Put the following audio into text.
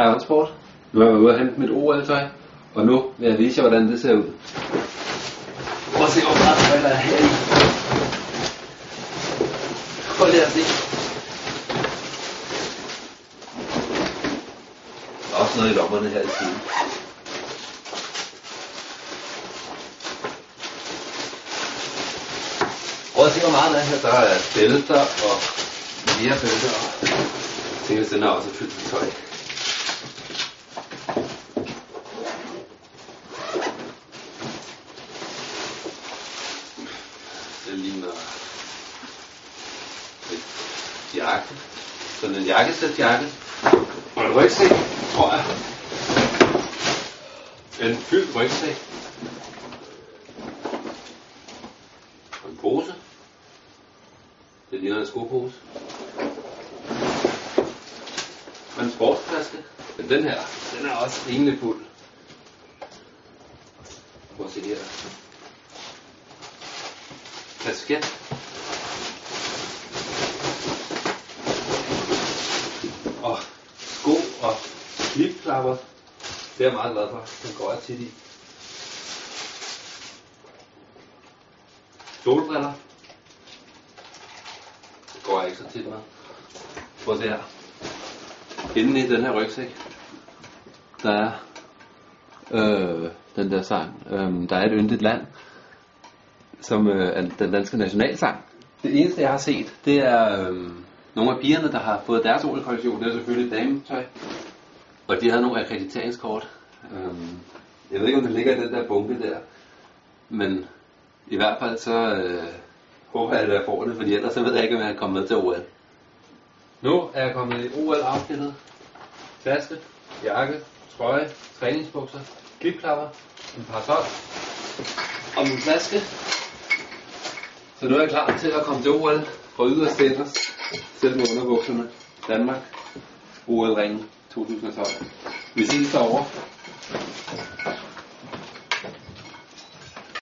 Hej Sport. Nu har jeg været ude og hente mit OL-tøj, og nu vil jeg vise jer, hvordan det ser ud. Prøv at se, hvor meget tøj der er her i. Prøv lige at se. Der er også noget i lommerne her i siden. Prøv at se, hvor meget der er her. Der er bælter og mere bælter. Jeg tænker, at den er også fyldt med tøj. Det ligner et jakke. Sådan en jakkesæt jakke. Og en rygsæk, tror jeg. En fyldt rygsæk. Og en pose. Det ligner en skopose. Og en sportsflaske. Men den her, den er også rimelig fuld. Prøv at se her. Kasket. Og sko og klipklapper. Det er jeg meget glad for. Den går jeg tit i. Solbriller. Det går jeg ikke så tit med. Prøv det se her. I den her rygsæk, der er øh, den der sang, øh, der er et yndigt land, som øh, er den danske nationalsang. Det eneste, jeg har set, det er øh, nogle af pigerne, der har fået deres OL-kollektion. Det er selvfølgelig dametøj. Og de havde nogle akkrediteringskort. Øh, jeg ved ikke, om det ligger i den der bunke der. Men i hvert fald så øh, håber jeg, at jeg får det, fordi ellers så ved jeg ikke, om jeg kan komme med til OL. Nu er jeg kommet i OL-outfittet. Taske, jakke, trøje, træningsbukser, klipklapper, en parasol og min flaske. Så nu er jeg klar til at komme til OL på yderst til selv med underbukserne. Danmark, OL-ringen 2012. Vi ses derovre.